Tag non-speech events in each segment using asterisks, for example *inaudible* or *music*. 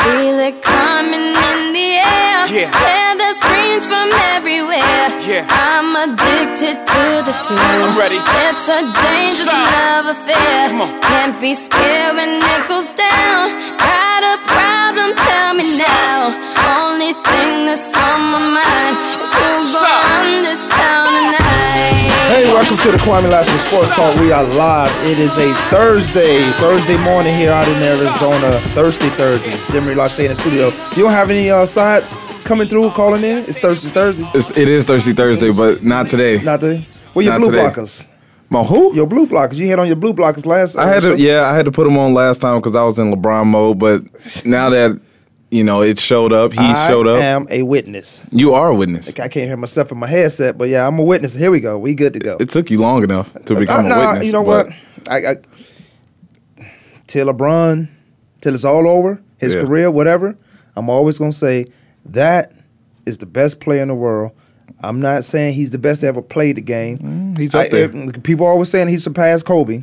Feel it coming in the air. Yeah. Hear the screams from everywhere. Yeah. I'm addicted to the thrill. I'm ready. It's a dangerous Shine. love affair. Come on. Can't be scared when it goes down. Got a problem? Tell me now. Only thing that's on my mind is who gon' Shine. run this town welcome to the Kwamie Lassiter Sports Talk. We are live. It is a Thursday, Thursday morning here out in Arizona. Thirsty Thursdays. Demery Lachey in the studio. You don't have any uh, side coming through, calling in? It's Thursday, Thursday. It's, it is Thirsty Thursday, but not today. Not the. Where your Not blue today. blockers? My who? Your blue blockers. You had on your blue blockers last. I had uh, to, yeah, I had to put him on last time because I was in LeBron mode. But now that you know it showed up, he I showed up. I am a witness. You are a witness. I can't hear myself in my headset, but yeah, I'm a witness. Here we go. We good to go. It took you long enough to become Uh, a witness. You know what? I, I till LeBron, till it's all over, his Yeah. career, whatever. I'm always gonna say that is the best player in the world. I'm not saying he's the best to ever played the game. Mm, he's up there. people always saying he surpassed Kobe.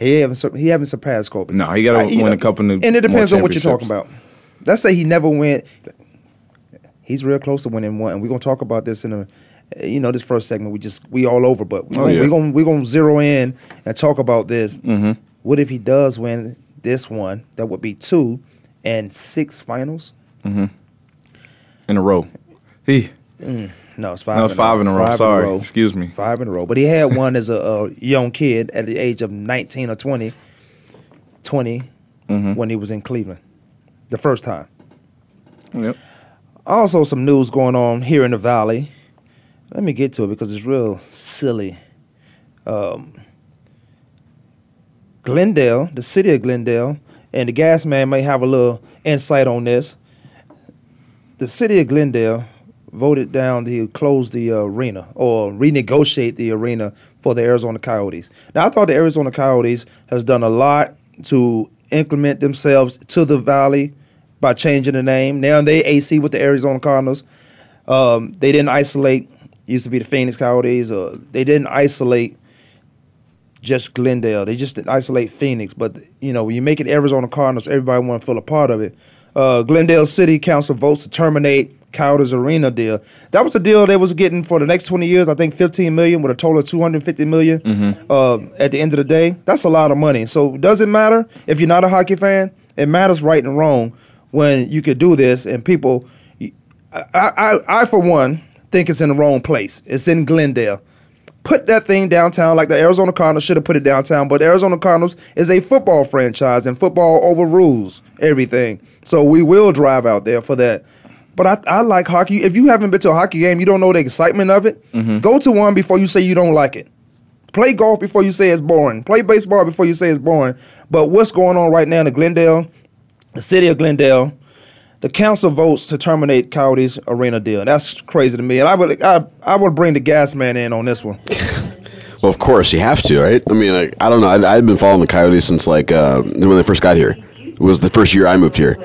He haven't. He haven't surpassed Kobe. No, he gotta I- you win a couple new- And it depends on what you're talking about. Let's say he never went. He's real close to winning one, and we're gonna talk about this in a. You know, this first segment we just we all over, but we're Oh, gonna, yeah. we gonna we gonna zero in and talk about this. Mm-hmm. What if he does win this one? That would be two and six finals. in a row. He No, it's five. no, it's five in a row. Sorry, excuse me. five in a row. But he had one as a, a young kid at the age of 19 or 20, 20 Mm-hmm. when he was in Cleveland, the first time. Yep. Also, some news going on here in the Valley. Let me get to it because it's real silly. Um, Glendale, the city of Glendale, and the gas man may have a little insight on this. The city of Glendale voted down to close the arena or renegotiate the arena for the Arizona Coyotes. Now, I thought the Arizona Coyotes has done a lot to implement themselves to the Valley by changing the name. Now they AC with the Arizona Cardinals. Um, they didn't isolate. Used to be the Phoenix Coyotes. Uh, they didn't isolate just Glendale. They just didn't isolate Phoenix. But you know, when you make it Arizona Cardinals, everybody want to feel a part of it. Uh, Glendale City Council votes to terminate Coyotes Arena deal. That was a deal they was getting for the next 20 years. I think 15 million with a total of 250 million. Uh, at the end of the day, that's a lot of money. So does it matter if you're not a hockey fan? It matters right and wrong when you could do this and people. I, I, I for one think it's in the wrong place. It's in Glendale put that thing downtown like the Arizona Cardinals should have put it downtown. But the Arizona Cardinals is a football franchise, and football overrules everything. So we will drive out there for that. But I, I like hockey. If you haven't been to a hockey game, you don't know the excitement of it. Mm-hmm. Go to one before you say you don't like it. Play golf before you say it's boring. Play baseball before you say it's boring. But what's going on right now in the Glendale, the city of Glendale, the council votes to terminate Coyotes arena deal. That's crazy to me. And I would I, I would bring the gas man in on this one. *laughs* Well, of course you have to, right? I mean, like, I don't know. I, I've been following the Coyotes since like uh, when they first got here. It was the first year I moved here,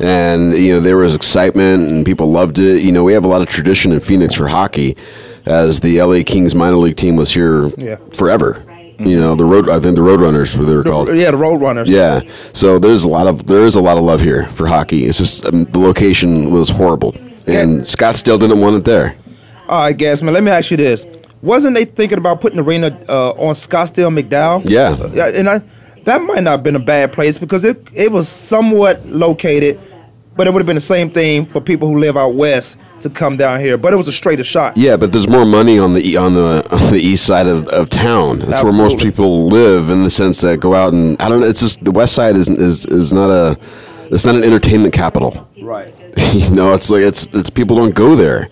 and you know there was excitement and people loved it. You know, we have a lot of tradition in Phoenix for hockey, as the LA Kings minor league team was here Yeah. forever. You know, the road. I think the Roadrunners were they were called. Yeah, the Roadrunners. Yeah. So there's a lot of there is a lot of love here for hockey. It's just um, the location was horrible, and Yeah. Scottsdale didn't want it there. All right, gas man. Let me ask you this: Wasn't they thinking about putting the arena uh, on Scottsdale McDowell? Yeah. Uh, yeah, and I that might not have been a bad place because it it was somewhat located, but it would have been the same thing for people who live out west to come down here. But it was a straighter shot. Yeah, but there's more money on the on the on the east side of, of town. That's where most people live in the sense that go out and I don't know. It's just the west side is is is not a it's not an entertainment capital. Right. *laughs* you know, it's like it's it's people don't go there.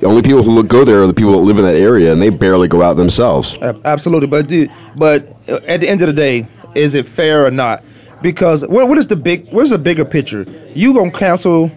The only people who go there are the people that live in that area, and they barely go out themselves. Absolutely, but dude, but uh, at the end of the day, is it fair or not? Because what, what is the big? What's the bigger picture? You gonna cancel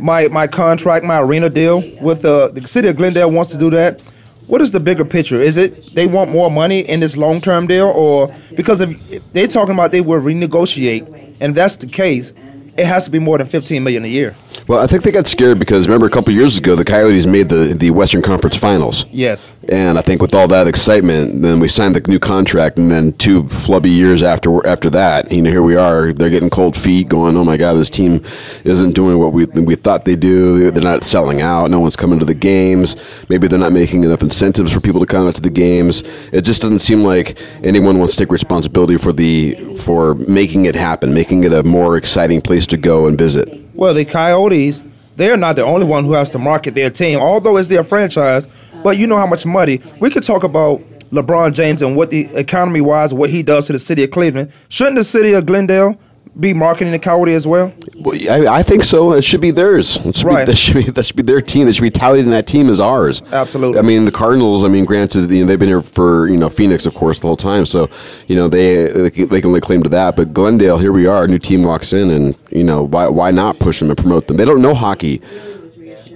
my my contract, my arena deal with the the city of Glendale wants to do that. What is the bigger picture? Is it they want more money in this long term deal, or because if, if they're talking about they will renegotiate, and that's the case, it has to be more than fifteen million a year. Well, I think they got scared because remember a couple years ago the Coyotes made the the Western Conference Finals. Yes. And I think with all that excitement, then we signed the new contract, and then two flubby years after after that, you know, here we are. They're getting cold feet, going, "Oh my God, this team isn't doing what we we thought they do. They're not selling out. No one's coming to the games. Maybe they're not making enough incentives for people to come out to the games. It just doesn't seem like anyone wants to take responsibility for the for making it happen, making it a more exciting place to go and visit. Well, the Coyotes, they're not the only one who has to market their team, although it's their franchise. But you know how much money we could talk about LeBron James and what the economy wise, what he does to the city of Cleveland. Shouldn't the city of Glendale be marketing the Coyote as well? Well, I, I think so. It should be theirs. It should Right. Be, *laughs* that should be that should be their team. They should be touting that team as ours. Absolutely. I mean, the Cardinals. I mean, granted, you know, they've been here for you know Phoenix, of course, the whole time. So, you know, they they can, lay claim to that. But Glendale, here we are. A new team walks in, and you know, why why not push them and promote them? They don't know hockey.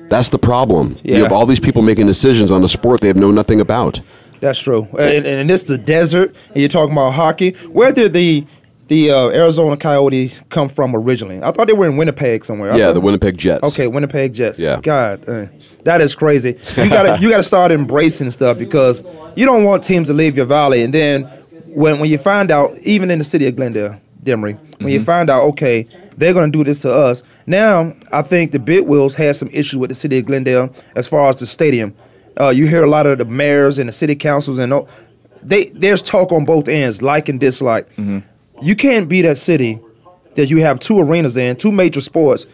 That's the problem. You Yeah. have all these people making decisions on the sport they have know nothing about. That's true. And, and this the desert, and you're talking about hockey. Where did the the uh, Arizona Coyotes come from originally? I thought they were in Winnipeg somewhere. Yeah, the Winnipeg Jets. Okay, Winnipeg Jets. Yeah. God, uh, that is crazy. You gotta you gotta start embracing stuff because you don't want teams to leave your valley, and then when when you find out, even in the city of Glendale, Demery, when you find out, okay, they're gonna do this to us. Now, I think the Big Wheels had some issues with the city of Glendale as far as the stadium. Uh, you hear a lot of the mayors and the city councils and all, they there's talk on both ends, like and dislike. You can't be that city that you have two arenas in, two major sports,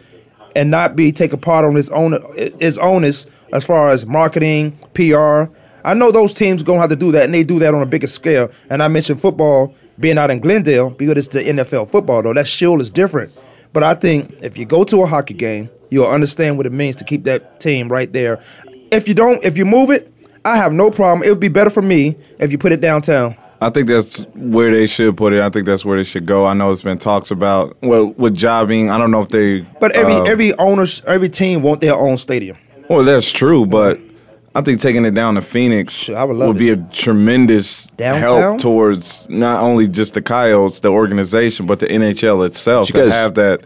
and not be take a part on its own its onus as far as marketing, PR. I know those teams gonna have to do that, and they do that on a bigger scale. And I mentioned football being out in Glendale because it's the NFL football, though that shield is different. But I think if you go to a hockey game, you'll understand what it means to keep that team right there. If you don't, if you move it, I have no problem. It would be better for me if you put it downtown. I think that's where they should put it. I think that's where they should go. I know it's been talks about well with jobbing. I don't know if they. But every uh, every owners, every team want their own stadium. well, that's true, but I think taking it down to Phoenix Sure, I would love be it. a tremendous Downtown? help towards not only just the Coyotes, the organization, but the NHL itself You to guys- have that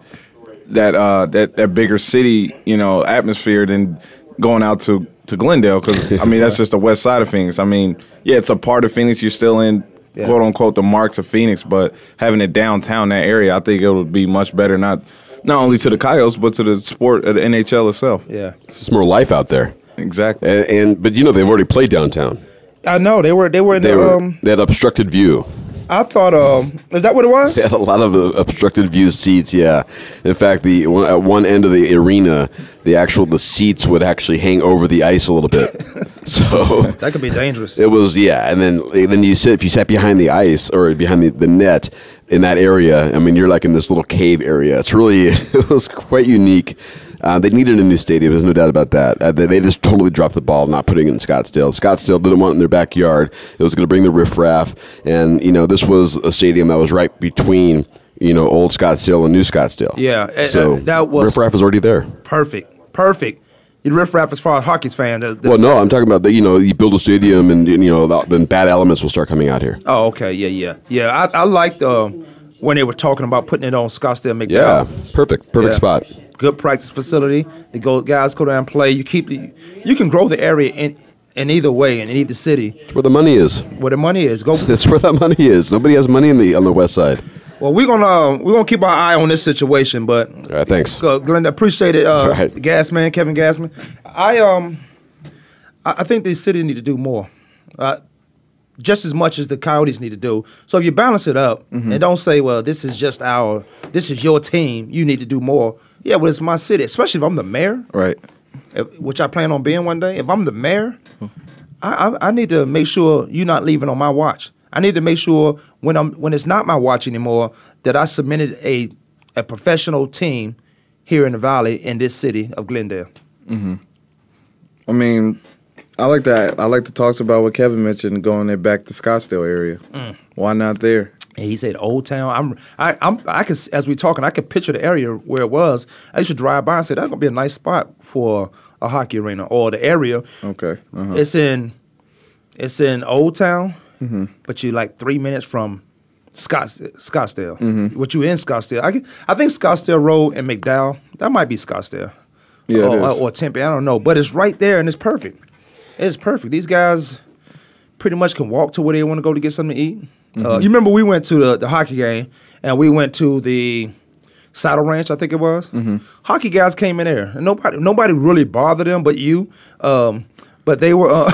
that uh that that bigger city, you know, atmosphere than going out to to Glendale because I mean that's just the west side of Phoenix. I mean, yeah, it's a part of Phoenix. You're still in Yeah. quote unquote the marks of Phoenix, but having it downtown that area, I think it would be much better. Not not only to the Coyotes, but to the sport of the NHL itself. Yeah. It's just more life out there. Exactly. And, and but you know they've already played downtown. I know they were they were in They the were um they had obstructed view. I thought um is that what it was? They *laughs* had a lot of uh, obstructed view seats. Yeah, in fact, the one- at one end of the arena, the actual the seats would actually hang over the ice a little bit. *laughs* so *laughs* That could be dangerous. it was yeah, and then then you sit if you sat behind the ice or behind the, the net in that area. I mean, you're like in this little cave area. It's really it was quite unique. Uh, they needed a new stadium. There's no doubt about that. Uh, they, they just totally dropped the ball not putting it in Scottsdale. Scottsdale didn't want it in their backyard. It was going to bring the riffraff, and you know this was a stadium that was right between you know old Scottsdale and new Scottsdale. Yeah, so uh, that was- riffraff was already there. Perfect. Perfect. You riff rap as far as hockey's fan. the- the- Well, no, I'm talking about the, you know you build a stadium and you know the, then bad elements will start coming out here. Oh, okay. Yeah, yeah. Yeah, I, I liked uh, when they were talking about putting it on Scottsdale McDowell. Yeah, perfect, perfect Yeah. spot. Good practice facility. The go guys go down and play. You keep the you can grow the area in in either way in either city Where the money is. where the money is. Go *laughs* That's where that money is. Nobody has money in the on the west side. Well, we're gonna uh, we're gonna keep our eye on this situation, but All right, thanks. uh, Glenda, appreciate it, uh, Right. Gasman, Kevin Gasman. I um, I, I think the city need to do more, uh, just as much as the Coyotes need to do. So if you balance it up and don't say, well, this is just our, this is your team, you need to do more. Yeah, well, it's my city, especially if I'm the mayor, Right. if- which I plan on being one day. If I'm the mayor, I, I, I need to make sure you're not leaving on my watch. I need to make sure when I'm when it's not my watch anymore that I submitted a a professional team here in the valley in this city of Glendale. Mm-hmm. I mean, I like that. I like the talks about what Kevin mentioned, going there back to Scottsdale area. Mm. Why not there? And he said Old Town. I'm I I'm I could as we talking, I could picture the area where it was. I used to drive by and say that's gonna be a nice spot for a hockey arena or the area. Okay. Uh-huh. It's in it's in Old Town, but you like three minutes from Scott, Scottsdale. What you in Scottsdale? I, I think Scottsdale Road and McDowell. That might be Scottsdale. Yeah, it or, or Tempe. I don't know, but it's right there and it's perfect. It's perfect. These guys pretty much can walk to where they want to go to get something to eat. Mm-hmm. Uh, you remember we went to the, the hockey game and we went to the Saddle Ranch, I think it was. Mm-hmm. Hockey guys came in there, and nobody nobody really bothered them, but you. Um, but they were, uh,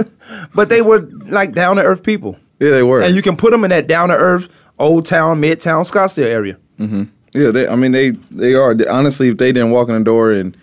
*laughs* but they were like down to earth people, Yeah, they were. and you can put them in that down to earth old town, midtown, Scottsdale area. Yeah, they, I mean they they are honestly. If they didn't walk in the door and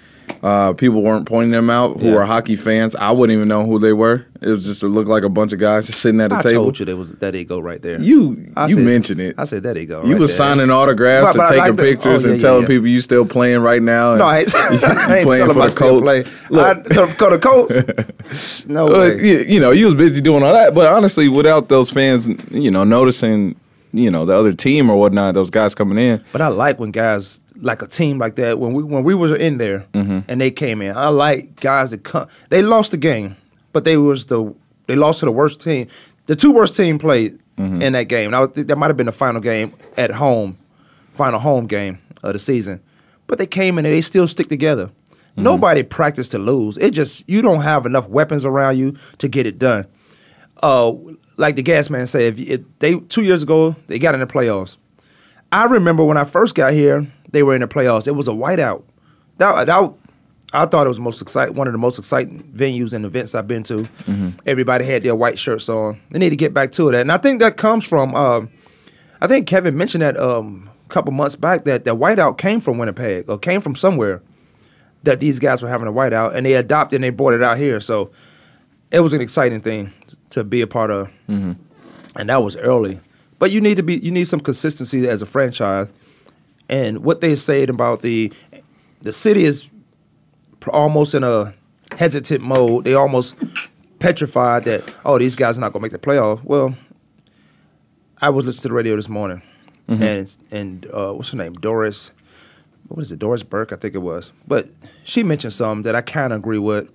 uh, people weren't pointing them out who Yeah. were hockey fans, I wouldn't even know who they were. It was just it looked like a bunch of guys sitting at a I table. I told you there was that they go right there. You I you said- mentioned it. I said that they go. you right was there. signing autographs But- but and taking like the- pictures oh, yeah, and yeah, telling people you still playing right now. and No, I ain't, *laughs* you I ain't playing for the Colts. play. Look, I, to, go to Colts. *laughs* no way. you, you know, you was busy doing all that, but honestly, without those fans, you know, noticing, you know, the other team or whatnot, those guys coming in, But I like when guys like a team like that when we when we were in there Mm-hmm. and they came in. I like guys that come. They lost the game, but they was the they lost to the worst team. The two worst team played Mm-hmm. in that game. And I would think that might have been the final game at home, final home game of the season. But they came in and they still stick together. Mm-hmm. Nobody practiced to lose. It just you don't have enough weapons around you to get it done. Uh, like the gas man said, if, if they two years ago they got in the playoffs. I remember when I first got here, they were in the playoffs. It was a whiteout. That, that I thought it was most exciting, one of the most exciting venues and events I've been to. Everybody had their white shirts on. They need to get back to that, and I think that comes from. Um, I think Kevin mentioned that um, a couple months back that that whiteout came from Winnipeg or came from somewhere. That these guys were having a whiteout, and they adopted and they brought it out here. So it was an exciting thing to be a part of, and that was early. But you need to be you need some consistency as a franchise, and what they said about the the city is almost in a hesitant mode. They almost petrified that oh these guys are not gonna make the playoff. Well, I was listening to the radio this morning, and it's- and uh, what's her name Doris. What is it, Doris Burke? I think it was. But she mentioned something that I kind of agree with,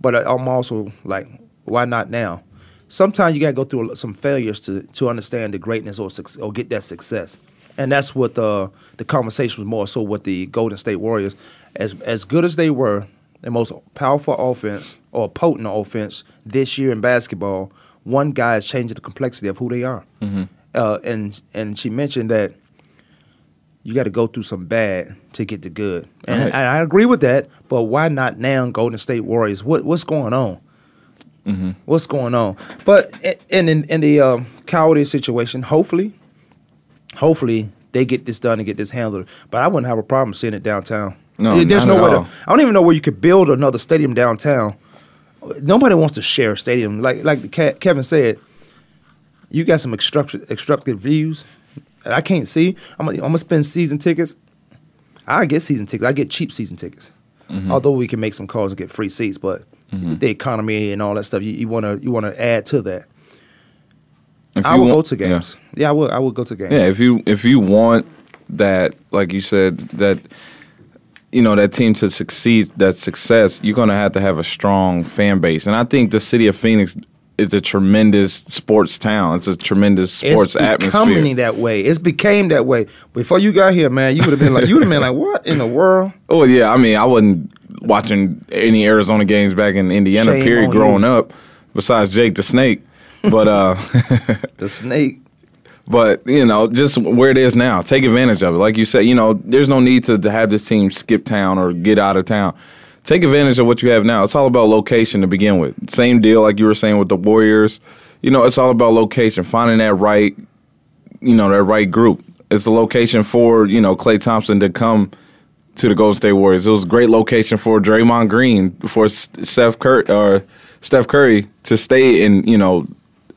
but I'm also like, why not now? Sometimes you gotta go through some failures to to understand the greatness or or get that success, and that's what the the conversation was more so with the Golden State Warriors. As as good as they were, the most powerful offense or potent offense this year in basketball, one guy is changing the complexity of who they are. Uh, and and she mentioned that you got to go through some bad to get the good, and, Right. and I agree with that. But why not now, Golden State Warriors? What what's going on? What's going on? But in in, in the um, situation, hopefully, hopefully they get this done and get this handled. But I wouldn't have a problem seeing it downtown. No, there's no way. To, I don't even know where you could build another stadium downtown. Nobody wants to share a stadium. Like like Kevin said, you got some obstructed views. I can't see. I'm gonna, I'm gonna spend season tickets. I get season tickets. I get cheap season tickets. Mm-hmm. Although we can make some calls and get free seats, but the economy and all that stuff, you want to you want to add to that. If I will go to games. Yeah, I will. I will go to games. Yeah, if you if you want that, like you said, that you know that team to succeed, that success, you're gonna have to have a strong fan base, and I think the city of Phoenix is a tremendous sports town. It's a tremendous sports atmosphere. it's atmosphere. becoming that way. It's became that way. Before you got here, man, you would have been like, you would have been like, what in the world? Oh yeah, I mean, I wasn't watching any Arizona games back in Indiana. Shame period, growing you. up. Besides Jake the Snake, but uh, *laughs* The snake. but you know, just where it is now, take advantage of it. Like you said, you know, there's no need to, to have this team skip town or get out of town. Take advantage of what you have now. It's all about location to begin with. Same deal, like you were saying with the Warriors. You know, it's all about location, finding that right, you know, that right group. It's the location for you know Klay Thompson to come to the Golden State Warriors. It was a great location for Draymond Green, for Steph Curry or Steph Curry to stay in, you know,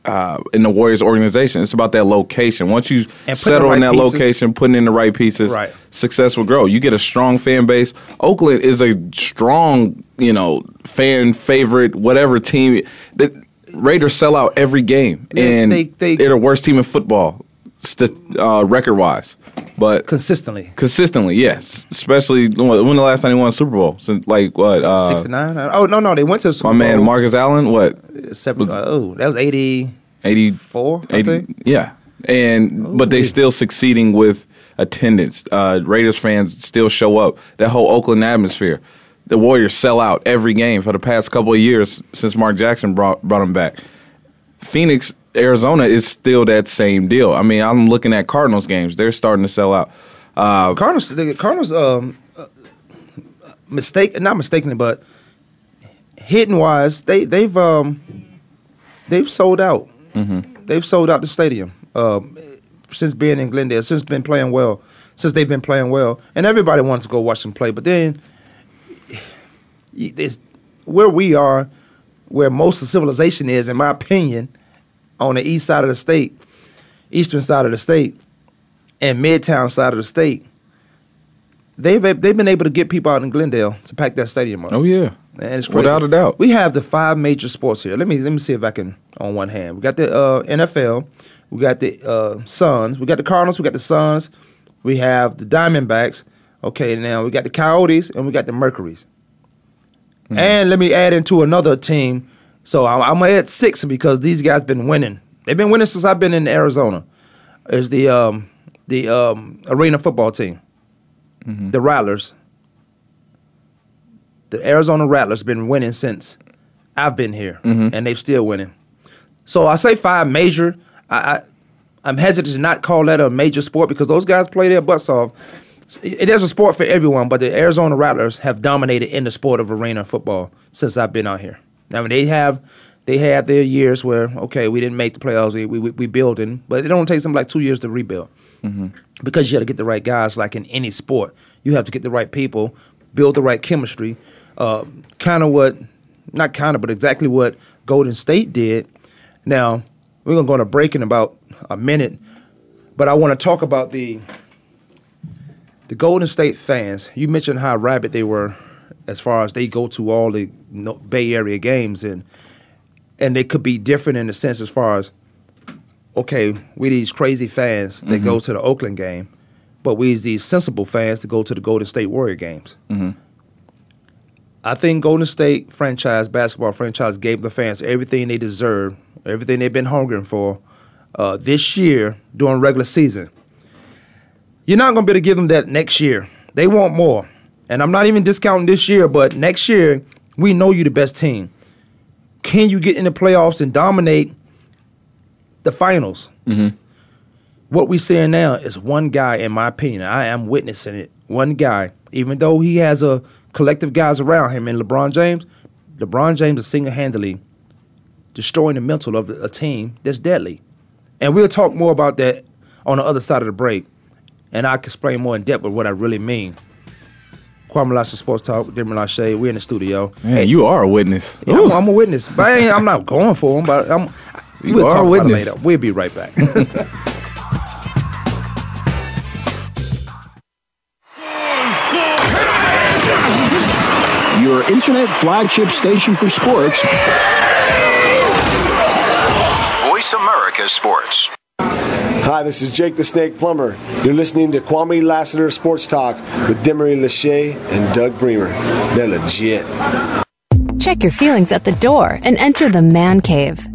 uh, in the Warriors organization. It's about that location. Once you settle right in that pieces. location, putting in the right pieces, Right. success will grow. You get a strong fan base. Oakland is a strong, you know, fan favorite, whatever team. The Raiders sell out every game, Yeah, and they- they- are the worst team in football. St- uh, record wise, but consistently. consistently, yes. Especially when when the last time he won a Super Bowl? Since like what? Uh, 69? Oh, no, no, they went to the Super my man Bowl. Marcus Allen. What? Seven, uh, oh, that was 84, Eighty I 80, think. yeah. And but they still succeeding with attendance. Uh, Raiders fans still show up. That whole Oakland atmosphere. The Warriors sell out every game for the past couple of years since Mark Jackson brought brought them back. Phoenix, Arizona is still that same deal. I mean, I'm looking at Cardinals games; they're starting to sell out. Uh, Cardinals, the Cardinals, um, uh, mistake, not mistakenly, but hidden wise, they they've um, they've sold out. Mm-hmm. They've sold out the stadium um, since being in Glendale, since been playing well, since they've been playing well, and everybody wants to go watch them play. But then, it's where we are, where most of civilization is, in my opinion, on the east side of the state, eastern side of the state, and midtown side of the state. They've they've been able to get people out in Glendale to pack that stadium up. oh yeah, And it's crazy. Without a doubt. We have the five major sports here. Let me let me see if I can on one hand. We got the uh, NFL, we got the uh, Suns, we got the Cardinals, we got the Suns, we have the Diamondbacks. Okay, now we got the Coyotes and we got the Mercuries. Hmm. And let me add into another team. So I'm, I'm add six because these guys been winning. They've been winning since I've been in Arizona. Is the um, the um, arena football team, Mm-hmm. the Rattlers. The Arizona Rattlers been winning since I've been here, Mm-hmm. and they've still winning. So I say five major. I, I I'm hesitant to not call that a major sport because those guys play their butts off. It is a sport for everyone, but the Arizona Rattlers have dominated in the sport of arena football since I've been out here. I mean, they have they had their years where okay, we didn't make the playoffs, we we, we building, but it don't take them like two years to rebuild because you got to get the right guys. Like in any sport, you have to get the right people, build the right chemistry. Uh, kind of what, not kind of, but exactly what Golden State did. Now we're gonna go on a break in about a minute, but I want to talk about the the Golden State fans. You mentioned how rabid they were, as far as they go to all the Bay Area games, and and they could be different in the sense as far as okay, we these crazy fans that go to the Oakland game, but we these sensible fans that go to the Golden State Warrior games. I think Golden State franchise, basketball franchise, gave the fans everything they deserve, everything they've been hungering for uh, this year during regular season. You're not going to be able to give them that next year. They want more. And I'm not even discounting this year, but next year, we know you're the best team. Can you get in the playoffs and dominate the finals? Mm-hmm. What we're seeing now is one guy, in my opinion, I am witnessing it. One guy, even though he has a collective guys around him, and LeBron James, LeBron James is single handedly destroying the mental of a team that's deadly. And we'll talk more about that on the other side of the break. And I can explain more in depth with what I really mean. Kwamie Lassiter Sports Talk, Demery Lachey, we're in the studio. man, you are a witness. Yeah, I'm, I'm a witness, but I ain't, I'm not going for him. But I'm. You we'll are talk a about it witness. later. We'll be right back. Your internet flagship station for sports. Voice America Sports. Hi, this is Jake the Snake Plummer. You're listening to Kwamie Lassiter Sports Talk with Demery Lachey and Doug Bremer. They're legit. Check your feelings at the door and enter the man cave.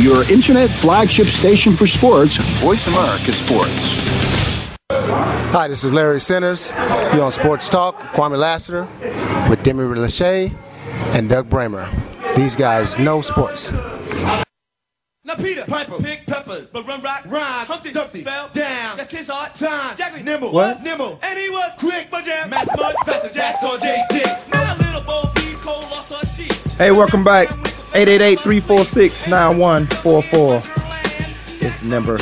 Your internet flagship station for sports. Voice America Sports. Hi, this is Larry Centers. You're on Sports Talk, Kwamie Lassiter with Demi Lachey and Doug Bramer. These guys know sports. Now Peter, Piper, pick peppers, but run rock, rhyme, Humpty, Dumpty, fell down. That's his art. Time, Jackie, nimble, What? nimble, and he was quick, but jam, mass mud, faster, Jack saw Jay's dick. Now little Bo Peep Cole lost her sheep. Hey, welcome back. 888-346-9144. It's the number.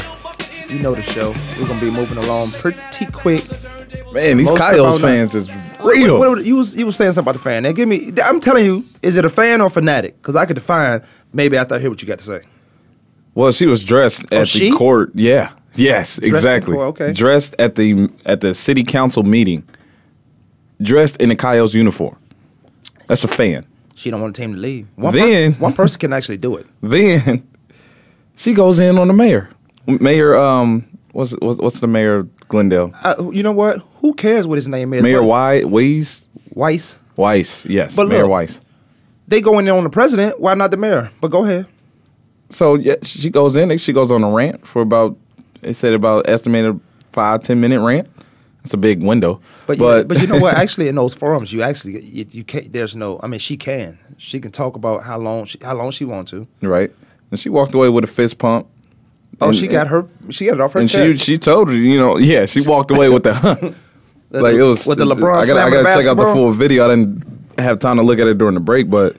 You know the show. We're gonna be moving along pretty quick. Man, these Most Coyotes fans is real. what- what- you was you was saying something about the fan. Now give me. I'm telling you, is it a fan or fanatic? Because I could define maybe after I hear what you got to say. Well, she was dressed Oh, at she? the court. Yeah. Yes, in exactly. court, okay. Dressed at the at the city council meeting. Dressed in a Coyotes uniform. That's a fan. She don't want the team to leave. One Then- per- one person can actually do it. *laughs* Then she goes in on the mayor. Mayor, um, what's what's, the mayor of Glendale? Uh, you know what? Who cares what his name is? Mayor White, Weiss, Weiss. Weiss. Yes, But Mayor look- Weiss. They go in there on the president. Why not the mayor? But go ahead. So yeah, she goes in. She goes on a rant for about. They said about estimated five ten minute rant. It's a big window. But you, but you know what? *laughs* Actually, in those forums, you actually you, you can't. There's no. I mean, she can. She can talk about how long she, how long she wants to. right, and she walked away with a fist pump. Oh, And- she got her. She got it off her and she chest. she told her, you know, yeah, she walked away with the *laughs* like it was With the LeBron I gotta, I gotta check out the full video. I didn't have time to look at it during the break, but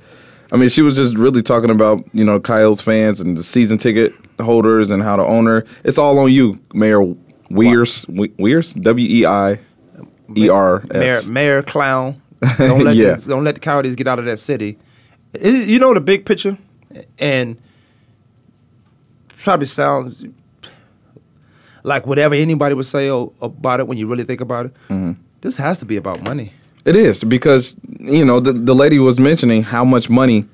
I mean, she was just really talking about you know Kyle's fans and the season ticket holders and how the owner. It's all on you, Mayor Weiers. We- Weiers, W E I E R mayor, S. mayor clown. Don't let *laughs* Yeah. the, don't let the Coyotes get out of that city. It- you know the big picture, and probably sounds like whatever anybody would say o- about it when you really think about it. Mhm. This has to be about money. It is because you know the the lady was mentioning how much money,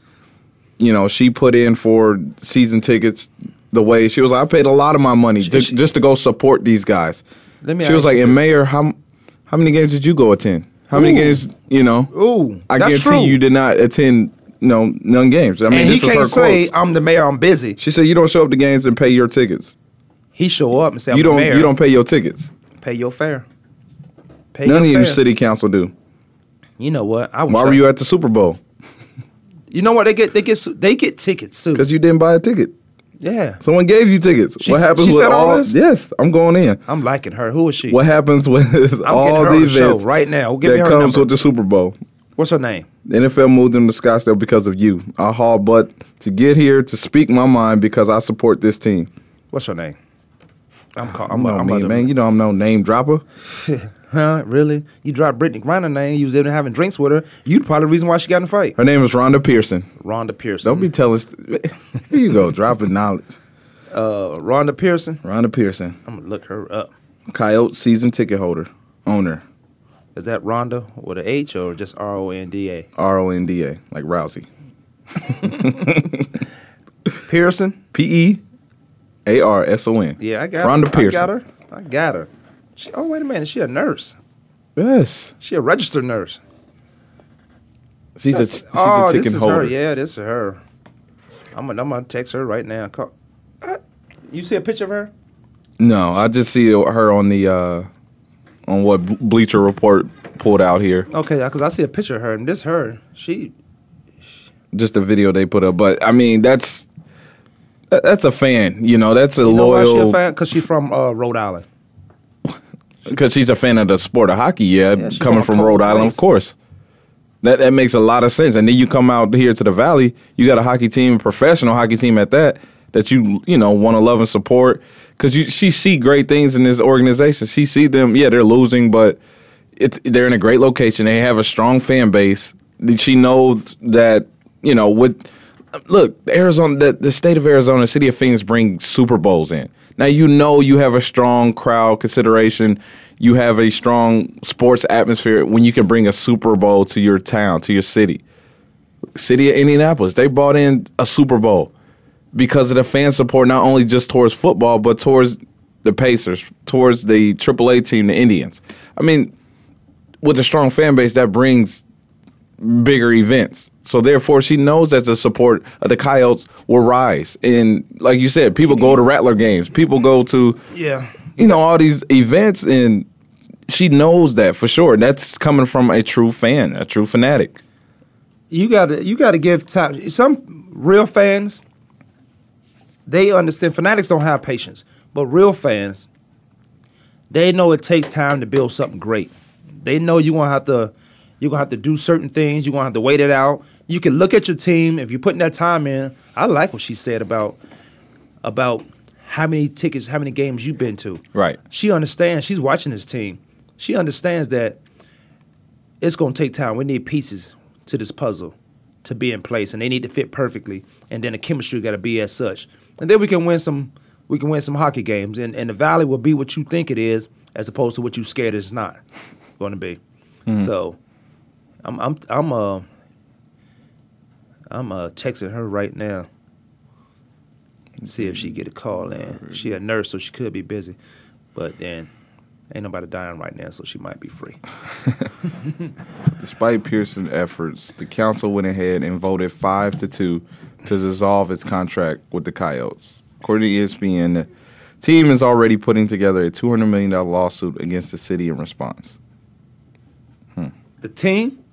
you know, she put in for season tickets. The way she was, like, I paid a lot of my money just, just to go support these guys. Let me she was like, "And. Mayor, how how many games did you go attend? How many games? You know? Ooh, I guarantee true. you did not attend. No, none games. I mean, and this he is can't her say, quotes. "I'm the mayor. I'm busy." She said, "You don't show up to games and pay your tickets. He show up and say, I'm you don't. You don't pay your tickets. pay your fare." Pay None of your you city council do. You know what? I was Why were you at the Super Bowl? You know what? They get they get they get tickets too. Because you didn't buy a ticket. Yeah. Someone gave you tickets. She- what happens she with said all all? this? Yes, I'm going in. I'm liking her. Who is she? What happens with I'm *laughs* all the on the show events right now. Give that comes number. with the Super Bowl? What's her name? The NFL moved them to Scottsdale because of you. I haul butt to get here to speak my mind because I support this team. What's her name? I'm call, I'm I'm, I'm man. You know I'm no name dropper. *laughs* Huh? Really? You dropped Brittney Griner name. You was even having drinks with her. You probably the reason why she got in a fight. Her name is Rhonda Pearson. Rhonda Pearson. Don't be telling. *laughs* Here you go, dropping knowledge. Uh, Rhonda Pearson. Rhonda Pearson, I'm gonna look her up. Coyote season ticket holder, owner, Is that Rhonda with a H or just R O N D A? R O N D A, like Rousey. *laughs* Pearson. P E A R S O N. Yeah, I got Rhonda her. Pearson. I got her. I got her. She, oh wait a minute, she a nurse. Yes, She a registered nurse. she's a she's oh, a ticket this is holder. her. Yeah, this is her. I'm gonna, I'm gonna text her right now. Call. Uh, you see a picture of her? No, I just see her on the uh on what Bleacher Report pulled out here. Okay, because I see a picture of her, and this her. She Just a video they put up, but I mean that's that's a fan. You know, that's a You know why she a fan? Because she's from uh, Rhode Island. Because she's a fan of the sport of hockey. Yeah, Yeah, coming from Rhode Island, place. of course. That that makes a lot of sense. And then you come out here to the Valley, you got a hockey team, a professional hockey team at that, that you you know want to love and support because you she see great things in this organization. She see them, yeah, they're losing, but it's they're in a great location. They have a strong fan base. She knows that you know with look, Arizona, the, the state of Arizona, city of Phoenix bring Super Bowls in. Now you know you have a strong crowd consideration. You have a strong sports atmosphere when you can bring a Super Bowl to your town, to your city. City of Indianapolis, they brought in a Super Bowl because of the fan support, not only just towards football, but towards the Pacers, towards the AAA team, the Indians. I mean, with a strong fan base, that brings bigger events. So therefore, she knows that the support of the Coyotes will rise. And like you said, people go to Rattler games. People go to Yeah. you know all these events, and she knows that for sure. That's coming from a true fan, a true fanatic. you gotta you gotta give time. Some real fans, they understand. Fanatics don't have patience, but real fans, they know it takes time to build something great. They know you're gonna have to you're gonna have to do certain things. You're gonna have to wait it out. You can look at your team if you're putting that time in. I like what she said about about how many tickets, how many games you've been to. Right. She understands. She's watching this team. She understands that it's going to take time. We need pieces to this puzzle to be in place, and they need to fit perfectly. And then the chemistry got to be as such, and then we can win some. We can win some hockey games, and, and the valley will be what you think it is, as opposed to what you scared it's not going to be. Mhm. So, I'm I'm I'm uh I'm uh texting her right now. See if she get a call in. She a nurse, so she could be busy, but then ain't nobody dying right now, so she might be free. *laughs* Despite Pearson's efforts, the council went ahead and voted five to two to dissolve its contract with the Coyotes. According to ESPN, the team is already putting together a two hundred million dollar lawsuit against the city in response. The team,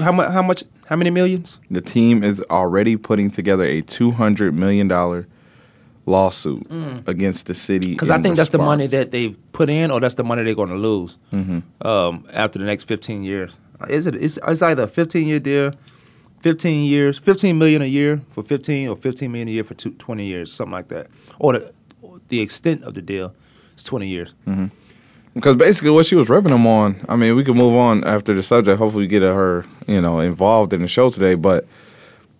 how much? How much? How many millions? The team is already putting together a two hundred million dollar lawsuit Mm. against the city. Because I in think that's the money that they've put in, or that's the money they're going to lose Mhm. um, after the next 15 years. Is it? It's, it's either a 15 year deal, 15 years, 15 million a year for 15, or 15 million a year for two, 20 years, something like that. Or the, or the extent of the deal is 20 years. hmm Because basically, what she was ripping them on. I mean, we can move on after the subject. Hopefully, we get her, you know, involved in the show today. But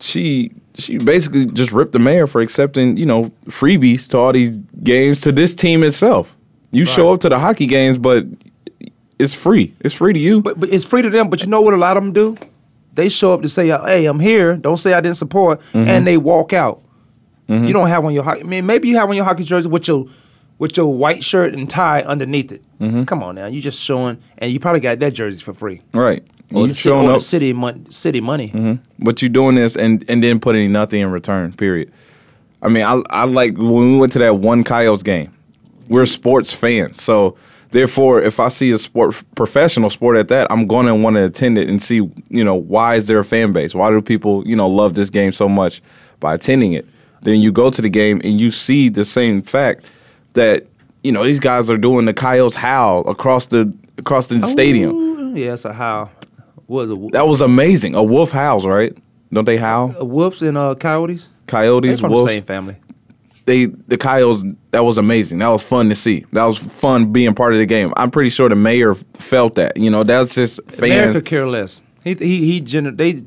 she she basically just ripped the mayor for accepting, you know, freebies to all these games to this team itself. You show up to the hockey games, but it's free. It's free to you. But, but it's free to them. But you know what a lot of them do? They show up to say, "Hey, I'm here." Don't say I didn't support, Mhm. and they walk out. Mhm. You don't have on your hockey. I mean, maybe you have on your hockey jersey with your with your white shirt and tie underneath it. Mhm. Come on now, you just showing, and you probably got that jersey for free. right. Or you showing up. city mon- city money. hmm But you doing this and and then putting nothing in return. Period. I mean, I I like when we went to that one Coyotes game. We're sports fans, so therefore, if I see a sport professional sport at that, I'm going to want to attend it and see. You know, why is there a fan base? Why do people you know love this game so much by attending it? Then you go to the game and you see the same fact that you know these guys are doing the Coyotes howl across the across the stadium. Ooh, yeah, that's a how. Was a That was amazing. A wolf howls, right? Don't they howl? uh, wolves and uh, coyotes. Coyotes, They wolves. the same family. They the Coyotes. That was amazing. That was fun to see. That was fun being part of the game. I'm pretty sure the mayor felt that. You know, that's just fans. America care less. He he he gener- they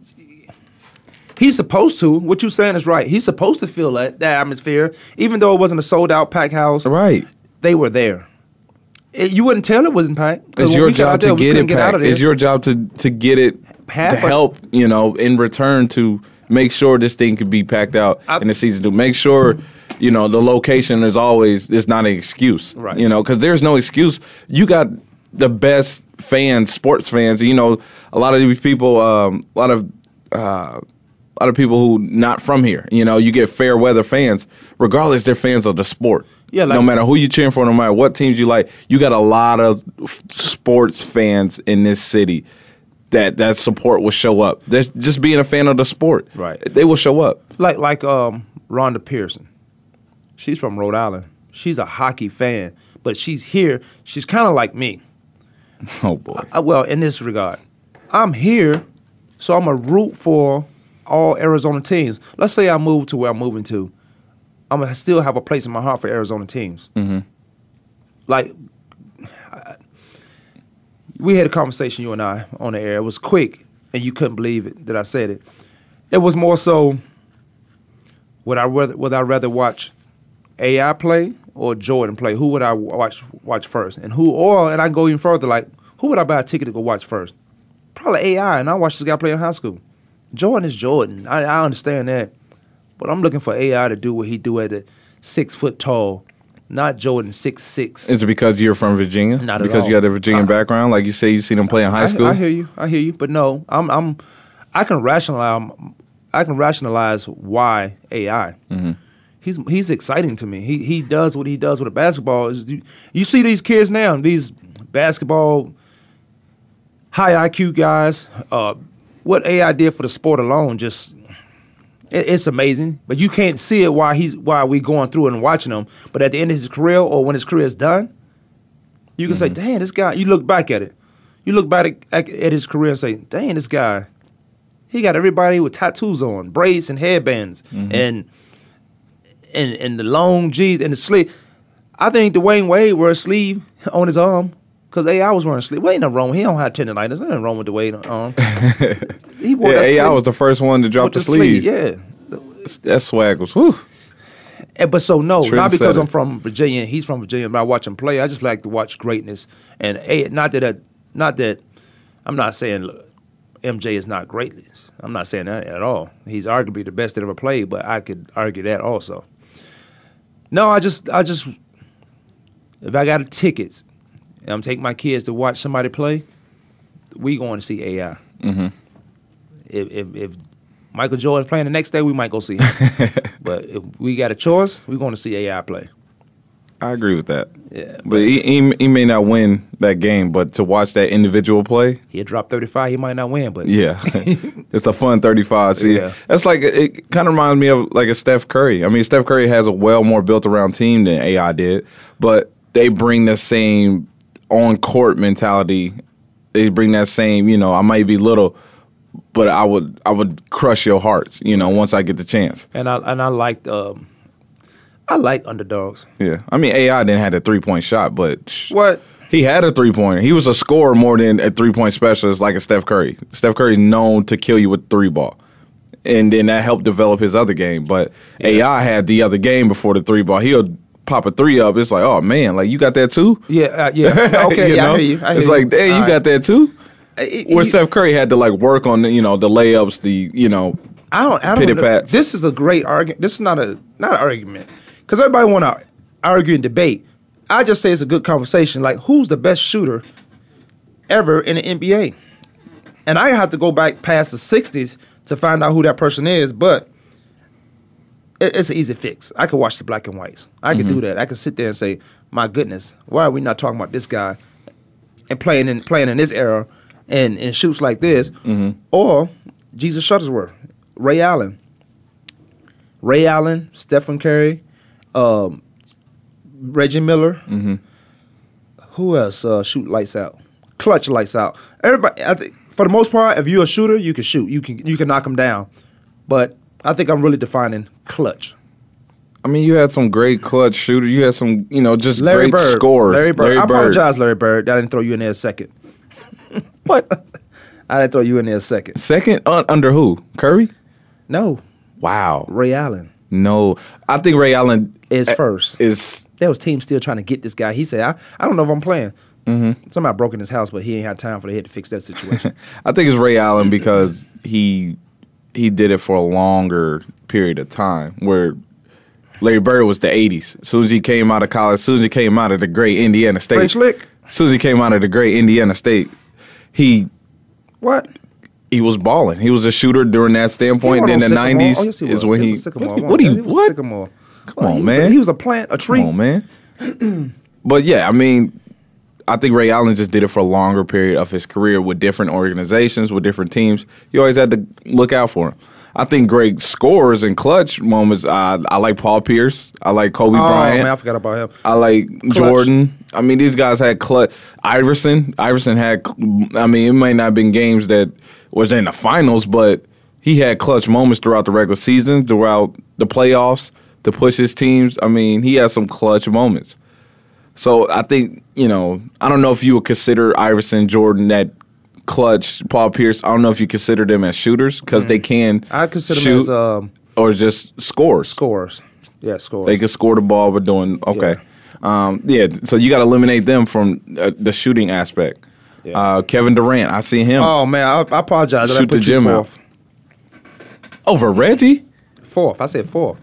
He's supposed to. What you saying is right. He's supposed to feel that that atmosphere, even though it wasn't a sold out pack house. Right. They were there. It- you wouldn't tell it wasn't packed. It's your we got out job to get it get packed. It's your job to to get it Half to help. You know, in return to make sure this thing could be packed out in the season. To make sure. You know the location is always it's not an excuse, Right. You know because there's no excuse. You got the best fans, sports fans. You know a lot of these people, um, a lot of uh, a lot of people who not from here. You know, you get fair weather fans, regardless they're fans of the sport. Yeah, like- no matter who you cheering for, no matter what teams you like, you got a lot of f- sports fans in this city that that support will show up. That's just being a fan of the sport. Right. They will show up. like like um Rhonda Pearson. She's from Rhode Island. She's a hockey fan, but she's here. She's kind of like me. *laughs* Oh boy. Uh, well, in this regard, I'm here, so I'm a root for all Arizona teams. Let's say I move to where I'm moving to. I'm gonna still have a place in my heart for Arizona teams. Mm-hmm. Like, I- we had a conversation, you and I, on the air. It was quick, and you couldn't believe it that I said it. It was more so would I rather would I rather watch AI play or Jordan play? Who would I watch watch first? And who or and I go even further, like who would I buy a ticket to go watch first? Probably AI, and I watched this guy play in high school. Jordan is Jordan. I, I understand that, but I'm looking for AI to do what he do at the six foot tall, not Jordan six six. Is it because you're from Virginia? Not at because all. you got the Virginia Uh-uh. background, like you say, you seen them play in high I- school. I, hear you. I hear you. But no, I'm I'm I can rationalize I can rationalize why AI. Mhm. He's he's exciting to me. He he does what he does with a basketball. Is you, you see these kids now, these basketball high IQ guys. Uh, what AI did for the sport alone, just it, it's amazing. But you can't see it while he's while we going through and watching him. But at the end of his career, or when his career is done, you can say, mm-hmm. "Damn, this guy." You look back at it. You look back at, at his career and say, "Damn, this guy." He got everybody with tattoos on, braids and headbands, mm-hmm. and and and the long G's and the sleeve. I think Dwyane Wade wear a sleeve on his arm because AI was wearing a sleeve. Well, ain't nothing wrong. He don't have tendonitis. Nothing wrong with Dwyane uh-uh. *laughs* arm. he wore yeah, AI was the first one to drop the, the sleeve. sleeve, yeah. that swag was. Whew. And, but so no, not because I'm from Virginia. He's from Virginia. But I watch him play. I just like to watch greatness. And a, not that, I, not that, I'm not saying look, MJ is not greatness. I'm not saying that at all. He's arguably the best that ever played. But I could argue that also. No, I just, I just, if I got a tickets, and I'm taking my kids to watch somebody play, we going to see AI. Mhm. If, if, if Michael Jordan's playing the next day, we might go see him. *laughs* but if we got a choice, we're going to see AI play. I agree with that. Yeah, but he, he he may not win that game, but to watch that individual play, He'll drop 35. He might not win, but yeah, *laughs* it's a fun thirty-five. See, Yeah. that's like it. Kind of reminds me of like a Steph Curry. I mean, Steph Curry has a well more built around team than AI did, but they bring the same on court mentality. They bring that same, you know, I might be little, but I would I would crush your hearts, you know, once I get the chance. and I and I liked um, I like underdogs. Yeah, I mean AI didn't have a three point shot, but sh- What? he had a three pointer. He was a scorer more than a three point specialist like a Steph Curry. Steph Curry's known to kill you with three ball, and then that helped develop his other game. But AI had the other game before the three ball. He'll pop a three up. It's like, oh man, like you got that too. Yeah, uh, yeah. *laughs* Okay, You yeah, know? I hear you. I hear it's you. like, damn, you All got that too. it- Where you- Steph Curry had to like work on the, you know, the layups, the you know, I don't. I Pity don't. Know. pats. This is a great argument. This is not a not an argument because everybody want to argue and debate. I just say it's a good conversation. Like, who's the best shooter ever in the NBA? And I have to go back past the '60s to find out who that person is. But it, it's an easy fix. I could watch the black and whites. I could do that. I could sit there and say, "My goodness, why are we not talking about this guy and playing in playing in this era and and shoots like this?" Or Jesus Shuttlesworth, Ray Allen, Ray Allen, Stephen Curry, um, Reggie Miller. Who else uh, shoot lights out? Clutch lights out. Everybody, I think for the most part, if you're a shooter, you can shoot. You can you can knock them down. But I think I'm really defining clutch. I mean, you had some great clutch shooters. You had some, you know, just Larry great Bird. scorers. Larry Bird. I Bird. apologize, Larry Bird. I didn't throw you in there a second. *laughs* what? *laughs* I didn't throw you in there a second. Second un- under who? Curry? No. Wow. Ray Allen No, I think Ray Allen is first. Is There was team still trying to get this guy. He said, I, I don't know if I'm playing. Mhm. Somebody broke in his house, but he ain't had time for the head to fix that *laughs* situation. I think it's Ray Allen because he he did it for a longer period of time. Where Larry Bird was the '80s. As soon as he came out of college, as soon as he came out of the great Indiana State, French Lick? As soon as he came out of the great Indiana State, he what? He was balling. He was a shooter during that standpoint. He In the Sycamore. '90s Oh, yes, is when He he. was a Sycamore. What, what do you? was What? Sycamore. Come on, he was a- man. he was a plant, a tree. Come on, man. but yeah, I mean, I think Ray Allen just did it for a longer period of his career with different organizations, with different teams. You always had to look out for him. I think great scores and clutch moments. Uh, I like Paul Pierce. I like Kobe oh, Bryant. man, I forgot about him. I like Jordan. I mean, these guys had clutch. Iverson. Iverson had. I mean, it might not have been games that was in the finals, but he had clutch moments throughout the regular season, throughout the playoffs to push his teams. I mean, he had some clutch moments. So I think you know. I don't know if you would consider Iverson, Jordan, that clutch, Paul Pierce. I don't know if you consider them as shooters because they can. I consider shoot. him as um, or just scores? Scores. Yeah, scores. They can score the ball, but doing okay. Um, yeah, so you got to eliminate them from uh, the shooting aspect. Uh, Kevin Durant, I see him Oh man, I, I apologize. that I shoot the gym out over Reggie, Fourth. I said fourth.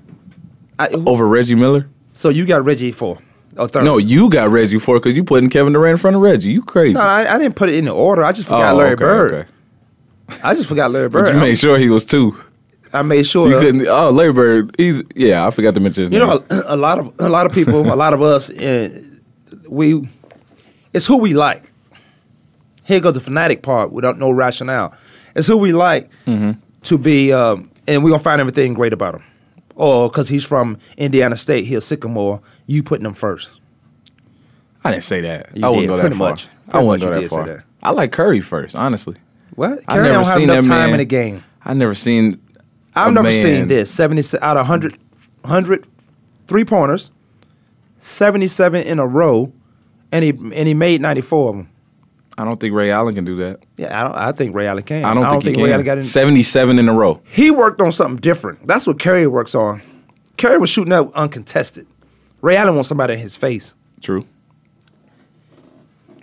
I, over Reggie Miller. so you got Reggie fourth. Oh, third. No, you got Reggie for it because you putting Kevin Durant in front of Reggie. You crazy? No, I, I didn't put it in the order. I just forgot Oh, Larry okay, Bird. okay. I just forgot Larry But Bird. you made sure he was two. I made sure. You couldn't. Oh, Larry Bird. He's yeah. I forgot to mention his You name. know, *clears throat* a, a lot of a lot of people, a lot of us, uh, we, it's who we like. Here goes the fanatic part without no rationale. It's who we like Mm-hmm. to be, um, and we're gonna find everything great about him. Or because he's from Indiana State, he's Sycamore. You putting him first. I didn't say that. You I wouldn't did, go that pretty far. much. I wouldn't go that far. that. I like Curry first, honestly. What? I Curry never don't have seen enough that time man. in the game. I never seen. I've never man- seen this. 70 out of 100, 100 three pointers, 77 in a row, and he and he made 94 of them. I don't think Ray Allen can do that. Yeah, I don't. I think Ray Allen can. I don't, think, he Ray can. Allen got in. Seventy-seven in a row. He worked on something different. That's what Curry works on. Curry was shooting up uncontested. Ray Allen wants somebody in his face. True.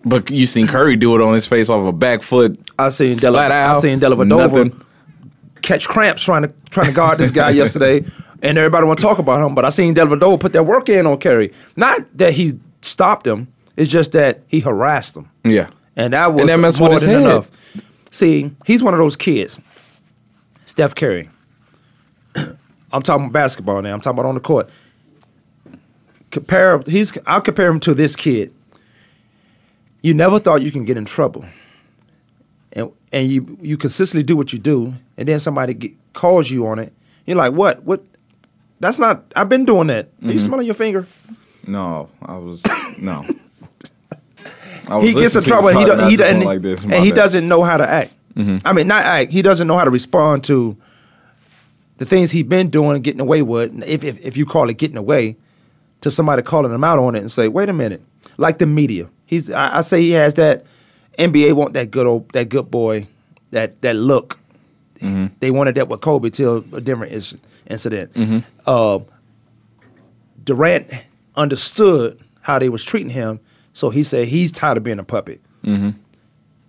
But you seen Curry do it on his face off a back foot. I seen Della, out. I seen Dellavedova catch cramps trying to trying to guard this guy *laughs* yesterday, and everybody want to talk about him. But I seen Dellavedova put that work in on Curry. Not that he stopped him. It's just that he harassed him. Yeah. And that was And that messed more with his than head. enough. See, he's one of those kids. Steph Curry. *clears throat* I'm talking basketball now. I'm talking about on the court. Compare he's I'll compare him to this kid. You never thought you can get in trouble. And and you you consistently do what you do, and then somebody get, calls you on it. You're like, what? What? That's not. I've been doing that. Are you Mhm. smelling your finger? No, I was no. He gets in trouble. And he, talk, do, and he and, like this. and My he bad. doesn't know how to act. Mhm. I mean, not act. He doesn't know how to respond to the things he's been doing and getting away with. If, if if you call it getting away, to somebody calling him out on it and say, "Wait a minute," like the media. He's. I, I say he has that. NBA want that good old that good boy, that that look. Mm-hmm. They wanted that with Kobe till a different is- incident. Mhm. Uh, Durant understood how they was treating him, so he said he's tired of being a puppet. Mm-hmm.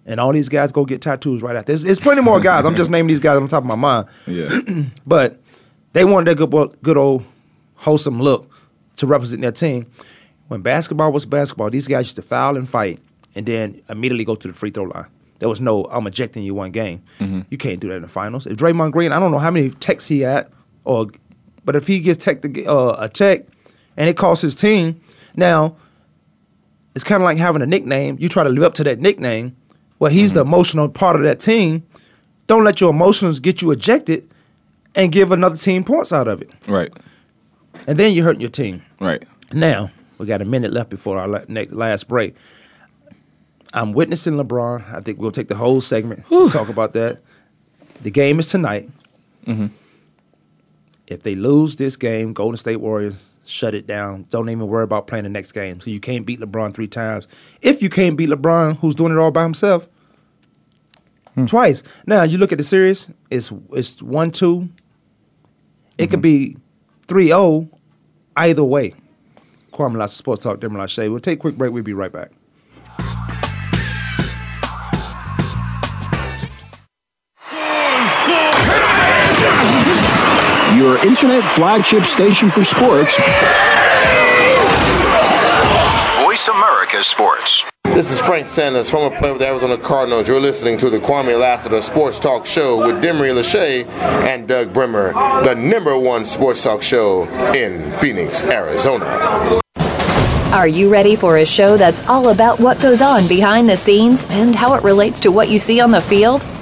And all these guys go get tattoos right after. There's, there's plenty more guys. I'm just *laughs* naming these guys on top of my mind. Yeah. *clears throat* But they wanted that good, good old wholesome look to represent their team. When basketball was basketball, these guys used to foul and fight, and then immediately go to the free throw line. There was no I'm ejecting you one game. Mhm. You can't do that in the finals. If Draymond Green, I don't know how many techs he had, or but if he gets tech to, get- uh, a tech, and it costs his team, now it's kind of like having a nickname. You try to live up to that nickname. Well, he's the emotional part of that team. Don't let your emotions get you ejected and give another team points out of it. Right. And then you're hurting your team. Right. Now, we got a minute left before our next, last break. I'm witnessing LeBron. I think we'll take the whole segment to talk about that. The game is tonight. Mm-hmm. If they lose this game, Golden State Warriors shut it down. Don't even worry about playing the next game. So you can't beat LeBron three times. If you can't beat LeBron, who's doing it all by himself, hmm. twice. Now you look at the series. It's it's one two. It could mm-hmm. be 3-0 either way. Kwamie Lassiter Sports Talk, Shay. We'll take a quick break. We'll be right back. Internet flagship station for sports. Voice America Sports. This is Frank Sanders, former player with the Arizona Cardinals. You're listening to the Kwamie Lassiter Sports Talk Show with Demery Lachey and Doug Plummer, the number one sports talk show in Phoenix, Arizona. Are you ready for a show that's all about what goes on behind the scenes and how it relates to what you see on the field?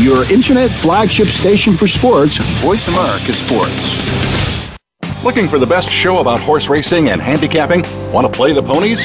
Your internet flagship station for sports. Voice America Sports. Looking for the best show about horse racing and handicapping? Want to play the ponies?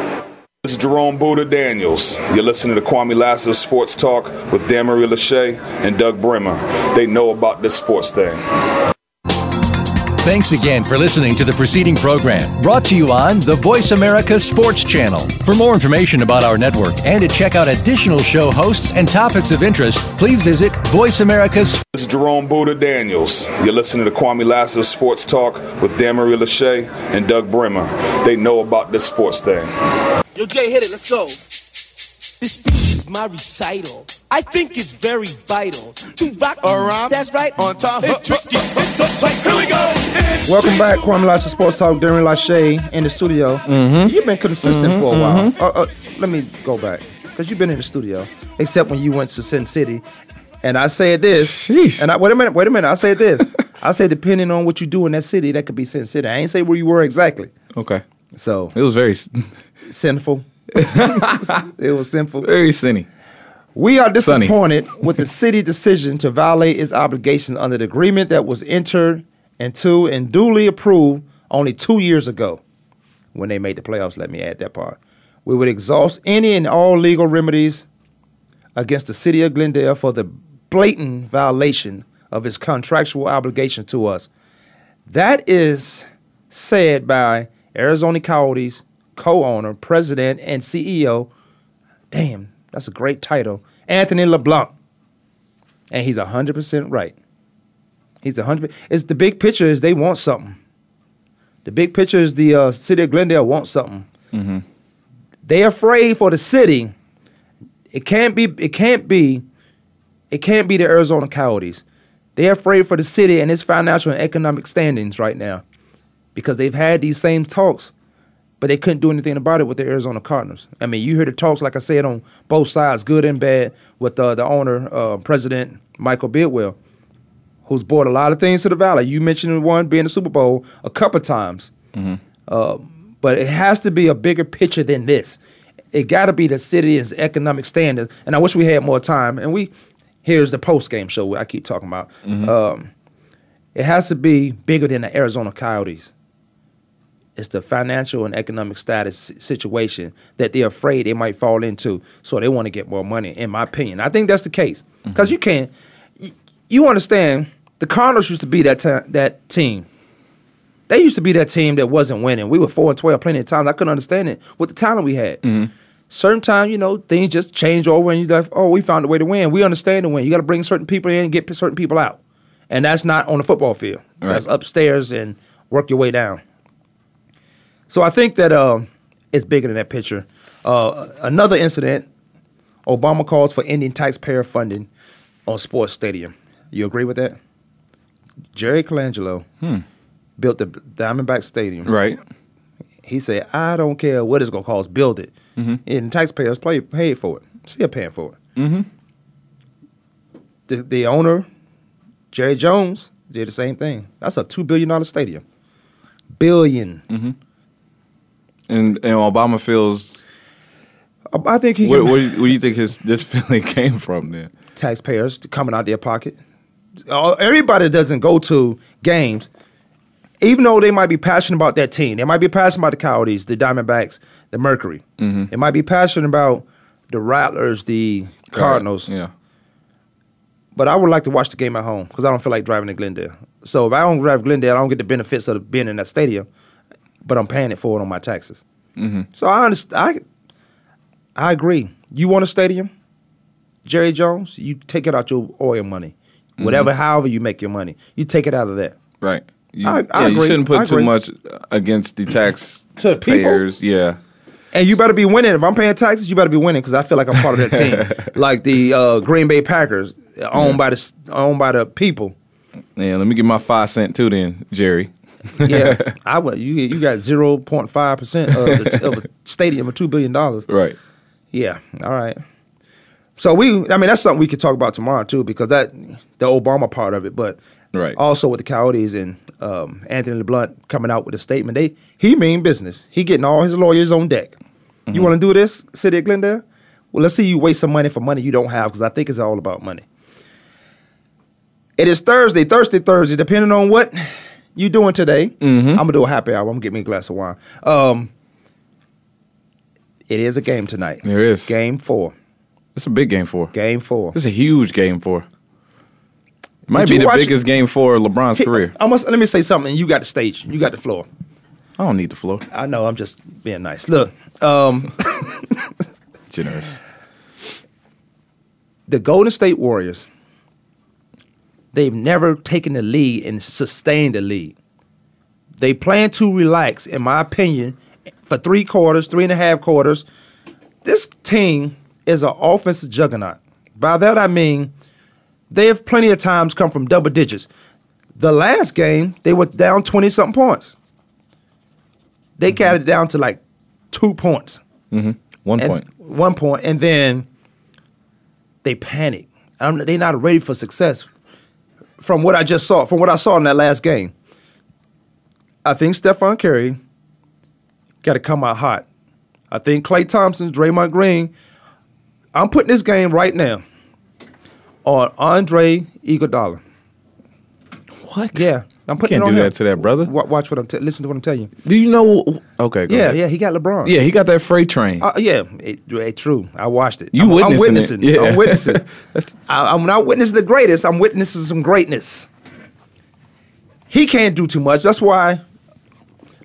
This is Jerome Buddha Daniels. You're listening to Kwamie Lassiter Sports Talk with Demery Lachey and Doug Plummer. They know about this sports thing. Thanks again for listening to the preceding program brought to you on the Voice America Sports Channel. For more information about our network and to check out additional show hosts and topics of interest, please visit Voice America's. This is Jerome Buddha Daniels. You're listening to Kwamie Lassiter Sports Talk with Demery Lachey and Doug Plummer. They know about this sports thing. Yo, Jay, hit it. Let's go. This speech is my recital. I think it's very vital to rock around. That's right. On top. It's tricky. It's Here we go. Welcome back, Kwamie Lassiter Sports Talk. Demery Lachey in the studio. Mm-hmm. You've been consistent Mhm, for a while. mhm. Uh, uh, let me go back because you've been in the studio, except when you went to Sin City. And I said this. And I, wait a minute. Wait a minute. I said this. I said depending on what you do in that city, that could be Sin City. I ain't say where you were exactly. Okay. So it was very sinful. *laughs* it was sinful. Very sinny. We are Sunny. disappointed with the city decision to violate its obligations under the agreement that was entered into and duly approved only two years ago when they made the playoffs. Let me add that part. We would exhaust any and all legal remedies against the city of Glendale for the blatant violation of its contractual obligation to us. That is said by Arizona Coyotes co-owner, president, and CEO. Damn, that's a great title. Anthony LeBlanc. And he's 100% right. He's 100 It's the big picture is they want something. The big picture is the uh, city of Glendale wants something. Mm-hmm. They afraid for the city. It can't be. It can't be. It can't be the Arizona Coyotes. They're afraid for the city and its financial and economic standings right now, because they've had these same talks, but they couldn't do anything about it with the Arizona Cardinals. I mean, you hear the talks, like I said, on both sides, good and bad, with uh, the owner, uh, President Michael Bidwell, who's brought a lot of things to the Valley. You mentioned one being the Super Bowl a couple times. Mm-hmm. Uh, but it has to be a bigger picture than this. It got to be the city's economic standards. And I wish we had more time. And we, here's the post game show I keep talking about. Mhm. Um, it has to be bigger than the Arizona Coyotes. It's the financial and economic status situation that they're afraid they might fall into. So they want to get more money, in my opinion. I think that's the case. Because you can't, you, you understand, the Cardinals used to be that, ti- that team. They used to be that team that wasn't winning. We were four and twelve plenty of times. I couldn't understand it with the talent we had. Mm-hmm. Certain times, you know, things just change over, and you're like, oh, we found a way to win. We understand to win. You got to bring certain people in and get certain people out, and that's not on the football field. Right. That's upstairs and work your way down. So I think that um, it's bigger than that picture. Uh, another incident: Obama calls for ending taxpayer funding on sports stadium. You agree with that? Jerry Colangelo Hmm. built the Diamondback Stadium. Right. He said, "I don't care what it's gonna cost, build it." Mhm. And taxpayers play, paid for it. Still paying for it. Mm-hmm. The, the owner, Jerry Jones, did the same thing. That's a two billion dollar stadium. Billion. Mm-hmm. And and Obama feels. I think he What, where, do you- where do you think his this *laughs* feeling came from? Then taxpayers coming out their pocket. Everybody doesn't go to games, even though they might be passionate about that team, they might be passionate about the Coyotes, the Diamondbacks, the Mercury. Mhm. They might be passionate about the Rattlers, the Cardinals. Yeah. But I would like to watch the game at home because I don't feel like driving to Glendale. So if I don't drive to Glendale, I don't get the benefits of being in that stadium, but I'm paying it forward on my taxes. Mm-hmm. So I understand. I, I agree. You want a stadium, Jerry Jones? You take it out your oil money, whatever. However you make your money, you take it out of that. Right. You, I- I yeah, you shouldn't put too agree. much against the tax *clears throat* To the people? Yeah. And you better be winning. If I'm paying taxes, you better be winning because I feel like I'm part of that team. *laughs* like the uh, Green Bay Packers, owned by the owned by the people. Yeah. Let me get my five cent too, then, Jerry. *laughs* yeah, I would. You you got zero point five percent of, the, of a stadium of two billion dollars. Right. Yeah. All right. So we, I mean, that's something we could talk about tomorrow too, because that the Obama part of it, but Right. also with the Coyotes and um, Anthony LeBlanc coming out with a statement. They he mean business. He getting all his lawyers on deck. Mm-hmm. You want to do this, City of Glendale? Well, let's see you waste some money for money you don't have, because I think it's all about money. It is Thursday, Thursday, Thursday. Depending on what you doing today, Mm-hmm. I'm gonna do a happy hour. I'm gonna get me a glass of wine. Um, it is a game tonight. There is. Game four. It's a big game four. Game four. It's a huge game four. It might be the watch- biggest game for LeBron's Hey, career. I must let me say something. You got the stage. You got the floor. I don't need the floor. I know. I'm just being nice. Look, um, *laughs* Generous. *laughs* the Golden State Warriors. They've never taken the lead and sustained the lead. They plan to relax, in my opinion, for three quarters, three and a half quarters. This team is an offensive juggernaut. By that I mean they have plenty of times come from double digits. The last game, they were down 20 something points. They got it down to like two points. Mm-hmm. One point. One point, and then they panic. I'm, they're not ready for success. From what I just saw, from what I saw in that last game, I think Stephon Curry got to come out hot. I think Klay Thompson, Draymond Green. I'm putting this game right now on Andre Iguodala. What? Yeah, I'm putting Can't it on do him. that to that brother. Wa- Watch what I'm. T- listen to what I'm telling you. Do you know? Okay. Go yeah, ahead. yeah, he got LeBron. Yeah, he got that freight train. Uh, yeah, it, it, true. I watched it. You I'm, witnessing I'm it. Yeah. I'm witnessing. *laughs* I, I'm not witnessing the greatest. I'm witnessing some greatness. He can't do too much. That's why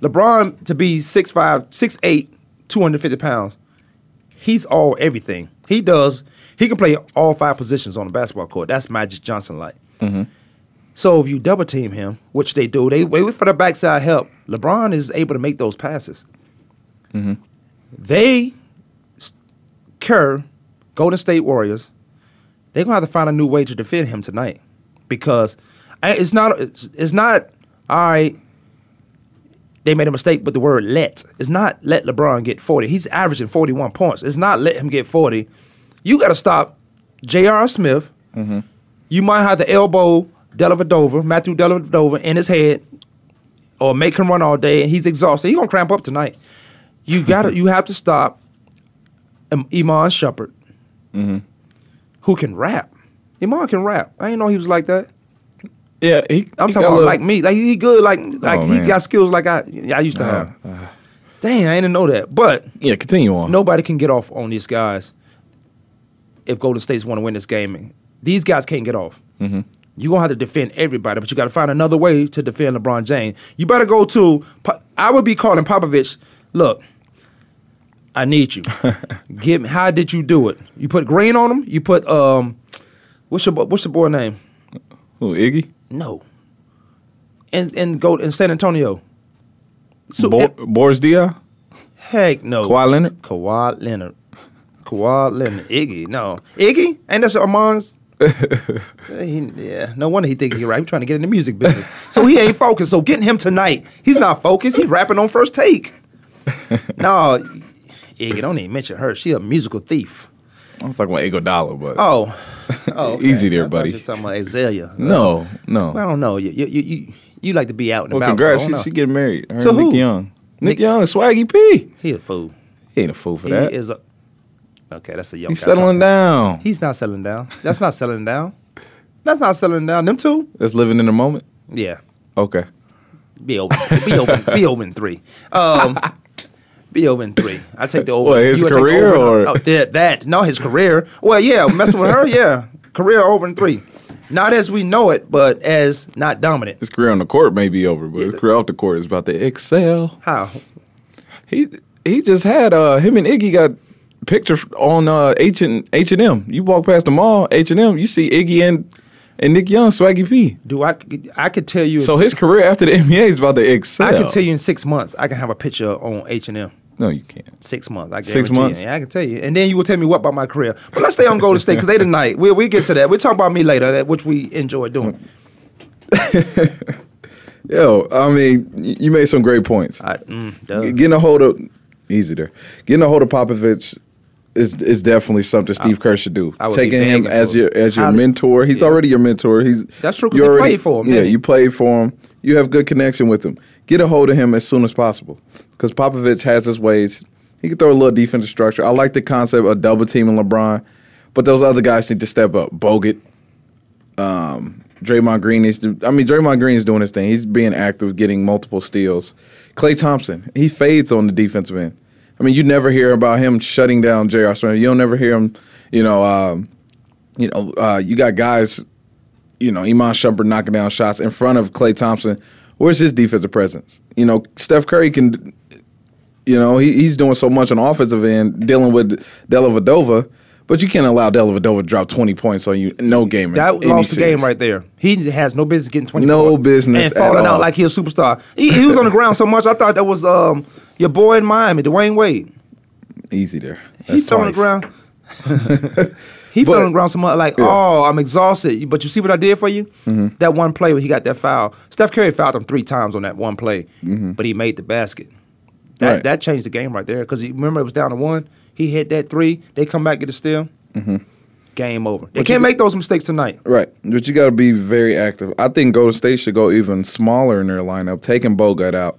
LeBron to be 6'5", 6'8", 250 pounds. He's all everything. He does. He can play all five positions on the basketball court. That's Magic Johnson like. Mm-hmm. So if you double team him, which they do, they wait for the backside help. LeBron is able to make those passes. Mm-hmm. They, Kerr, Golden State Warriors, they're gonna have to find a new way to defend him tonight because it's not it's, it's not all right. They made a mistake with the word let. It's not let LeBron get 40. He's averaging 41 points. It's not let him get 40. You got to stop J.R. Smith. Mm-hmm. You might have to elbow Dellavedova, Matthew Dellavedova, in his head, or make him run all day, and he's exhausted. He's gonna cramp up tonight. You *laughs* got to you have to stop Iman Shumpert, Mm-hmm. who can rap. Iman can rap. I didn't know he was like that. Yeah, he. I'm he talking about little- like me. Like he good. Like like Oh, he got skills like I I used to have. Dang, I didn't know that. But yeah, continue on. Nobody can get off on these guys. If Golden State's want to win this game, these guys can't get off. Mm-hmm. You're gonna have to defend everybody, but you got to find another way to defend LeBron James. You better go to. I would be calling Popovich. Look, I need you. *laughs* Give me. How did you do it? You put green on him. You put um, what's your what's your boy name? Who Iggy? No. And and go in San Antonio. So Bo- Boris Diaw. Heck no. Kawhi Leonard. Kawhi Leonard. Kawhi Leonard. Iggy. No. Iggy? Ain't that amongst *laughs* he, yeah, no wonder he think he right. Trying to get in the music business, so he ain't focused. So getting him tonight, he's not focused. He rapping on first take. *laughs* no, Iggy, don't even mention her. She a musical thief. I was talking about Iguodala, but Oh, oh, okay. *laughs* easy there, buddy. you were talking about Azalea. No, no. Well, I don't know. You you you, you, like to be out and Well, about. congrats. so she, she getting married. Her To Nick who? Young. Nick, Nick- Young, Swaggy P. He a fool. He ain't a fool for that. he that. is a. Okay, that's a young. He's settling down. He's not settling down. That's not settling down. That's not settling down. Them two. That's living in the moment. Yeah. Okay. Be open. Be open. Be open three. Um, be open three. I take the over. What, his you would take the career over- or- oh, that, that? No, his career. Well, yeah, messing with her. *laughs* Yeah, career over in three. Not as we know it, but as not dominant. His career on the court may be over, but his career off the court is about to excel. How? He he just had uh him and Iggy got picture on uh H and H and M. You walk past the mall, H and M, you see Iggy and and Nick Young, Swaggy P. Do I? I could tell you. So six- his career after the *laughs* NBA is about to excel. I can tell you in six months, I can have a picture on H and M. No, you can't. Six months. I Six months? You. Yeah, I can tell you. And then you will tell me what about my career. But let's stay on Golden State because they tonight. We'll we get to that. We'll talk about me later, that which we enjoy doing. *laughs* Yo, I mean, you made some great points. I, mm, Getting a hold of easy there. Getting a hold of Popovich is is definitely something Steve Kerr should do. Taking him as your as your mentor. He's already your mentor. He's That's true, you already- played for him, Yeah, you played for him. You have good connection with him. Get a hold of him as soon as possible because Popovich has his ways. He can throw a little defensive structure. I like the concept of double teaming LeBron, but those other guys need to step up. Bogut, um, Draymond Green needs to. I mean, Draymond Green is doing his thing. He's being active, getting multiple steals. Klay Thompson, he fades on the defensive end. I mean, you never hear about him shutting down J.R. Smith. You don't never hear him. You know, um, you know, uh, you got guys. You know, Iman Shumpert knocking down shots in front of Klay Thompson. Where's his defensive presence? You know, Steph Curry can. You know, he, he's doing so much on the offensive end, dealing with Dellavedova, but you can't allow Dellavedova to drop twenty points on you. No game. in That any lost the game right there. He has no business getting twenty. No business and falling at out all. like he's a superstar. He, he was on the ground so much. I thought that was um your boy in Miami, Dwyane Wade. Easy there. He's That's still on the ground. *laughs* he fell on the ground so much like, oh, I'm exhausted. But you see what I did for you? Mhm. That one play where he got that foul. Steph Curry fouled him three times on that one play, Mhm. but he made the basket. That Right. that changed the game right there because remember it was down to one. He hit that three. They come back get a steal. Mhm. Game over. They But can't get- make those mistakes tonight. Right, but you got to be very active. I think Golden State should go even smaller in their lineup, taking Bogut out,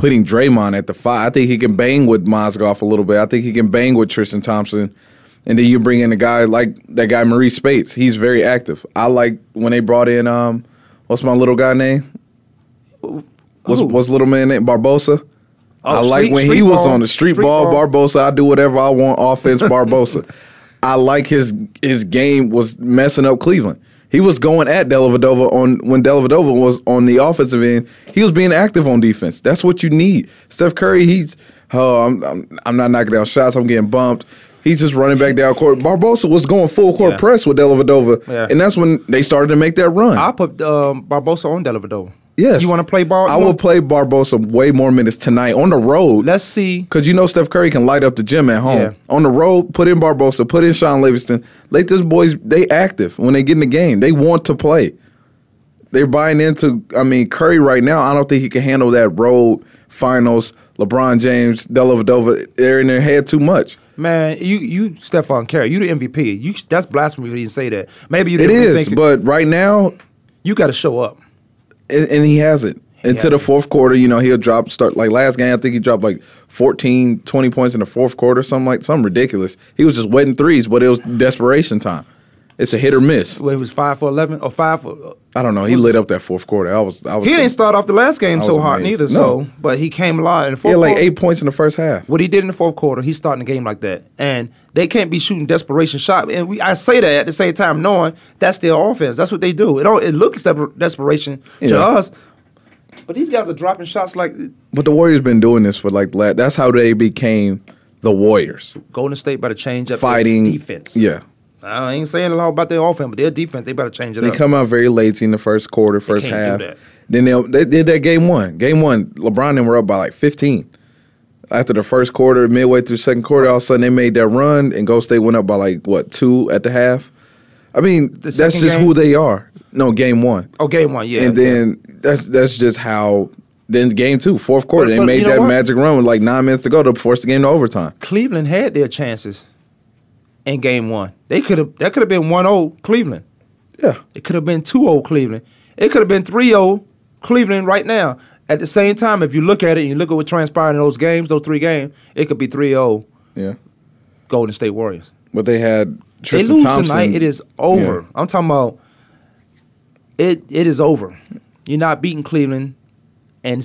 putting Draymond at the five. I think he can bang with Mozgov a little bit. I think he can bang with Tristan Thompson, and then you bring in a guy like that guy Marreese Speights. He's very active. I like when they brought in um, what's my little guy name? What's Who? what's little man name? Barbosa. Oh, I like street- when street he was ball. on the street, Street ball, ball. Barbosa. I do whatever I want. Offense, Barbosa. *laughs* I like his his game was messing up Cleveland. He was going at Dellavedova on when Dellavedova was on the offensive end. He was being active on defense. That's what you need. Steph Curry, he's oh, I'm I'm, I'm not knocking down shots. I'm getting bumped. He's just running back down court. Barbosa was going full court Yeah. press with Dellavedova, Yeah. and that's when they started to make that run. I'll put um, Barbosa on Dellavedova. Yes. You want to play ball? I will play Barbosa way more minutes tonight on the road. Let's see. Because you know Steph Curry can light up the gym at home. Yeah. On the road, put in Barbosa, put in Shaun Livingston. Let these boys, they active when they get in the game. They want to play. They're buying into, I mean, Curry right now, I don't think he can handle that road finals. LeBron James, Dellavedova, they're in their head too much. Man, you you Stephon Curry, you the MVP. You that's blasphemy you didn't say that. Maybe you It is, but right now, you got to show up. And, and he hasn't. Into the fourth quarter, you know, he'll drop start like last game. I think he dropped like 14, 20 points in the fourth quarter, something like something ridiculous. He was just wetting threes, but it was desperation time. It's a hit or miss. Well, he was five for eleven or five for. Uh, I don't know. He lit up that fourth quarter. I was. I was. He didn't start off the last game so hard amazed. neither. No. So, but he came alive in the fourth. had like quarter. eight points in the first half. What he did in the fourth quarter, he's starting the game like that, and they can't be shooting desperation shot. And we, I say that at the same time, knowing that's their offense. That's what they do. It don't, it looks desper- desperation to Yeah. us, but these guys are dropping shots like But the Warriors been doing this for like That's how they became the Warriors. Golden State better change up Fighting defense. Yeah. I ain't saying a lot about their offense, but their defense they better change it They up. come out very lazy in the first quarter, first half. Then they they did that game one. Game one, LeBron and were up by like fifteen. After the first quarter, midway through second quarter, all of a sudden they made that run, and Golden State went up by like what two at the half. I mean, that's just game? who they are. No, game one. Oh, game one, yeah. and then that's that's just how. Then game two, fourth quarter, But- they made you know that what? magic run with like nine minutes to go to force the game to overtime. Cleveland had their chances in game one. They could have that could have been 1-0 Cleveland. Yeah. It could have been 2-0 Cleveland. It could have been 3-0 Cleveland right now. At the same time, if you look at it and you look at what transpired in those games, those three games, it could be 3-0 Yeah, Golden State Warriors. but they had they Tristan lose Thompson. tonight, it is over. Yeah. I'm talking about it. It is over. You're not beating Cleveland, and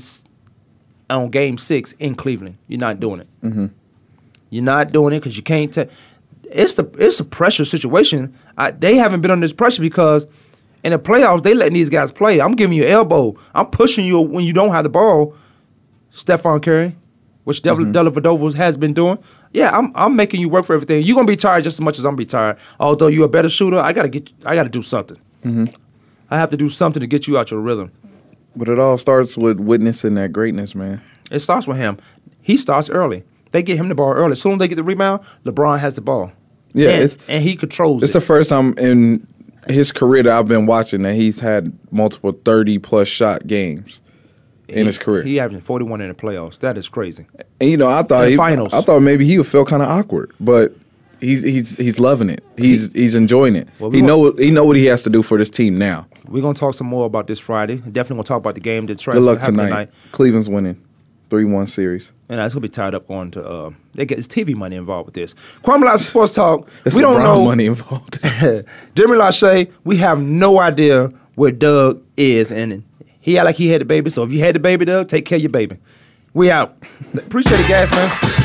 on Game Six in Cleveland, you're not doing it. Mhm. You're not doing it because you can't tell. It's the it's a pressure situation. I, they haven't been under this pressure because in the playoffs they letting these guys play. I'm giving you elbow. I'm pushing you when you don't have the ball. Stephon Curry, which Dellavedova has been doing. Yeah, I'm I'm making you work for everything. You're gonna be tired just as much as I'm gonna be tired. Although you're a better shooter, I gotta get I gotta do something. Mhm. I have to do something to get you out your rhythm. But it all starts with witnessing that greatness, man. It starts with him. He starts early. They get him the ball early. As soon as they get the rebound, LeBron has the ball. Yeah, and, and he controls it. It's it. the first time in his career that I've been watching that he's had multiple 30 plus shot games. in his career. He averaging 41 in the playoffs. That is crazy. And you know, I thought he, finals. I thought maybe he would feel kind of awkward, but he's he's he's loving it. He's he's enjoying it. Well, we he know he know what he has to do for this team now. We're gonna talk some more about this Friday. Definitely gonna talk about the game that's Good luck happening tonight. Cleveland's winning, three one series. And that's gonna be tied up going to. Uh, they get it's TV money involved with this. Kwamie Lassiter Sports Talk. It's we don't know money involved. *laughs* Demery Lachey. We have no idea where Doug is, and he act like he had the baby. So if you had the baby, Doug, take care of your baby. We out. *laughs* Appreciate it, guys, man.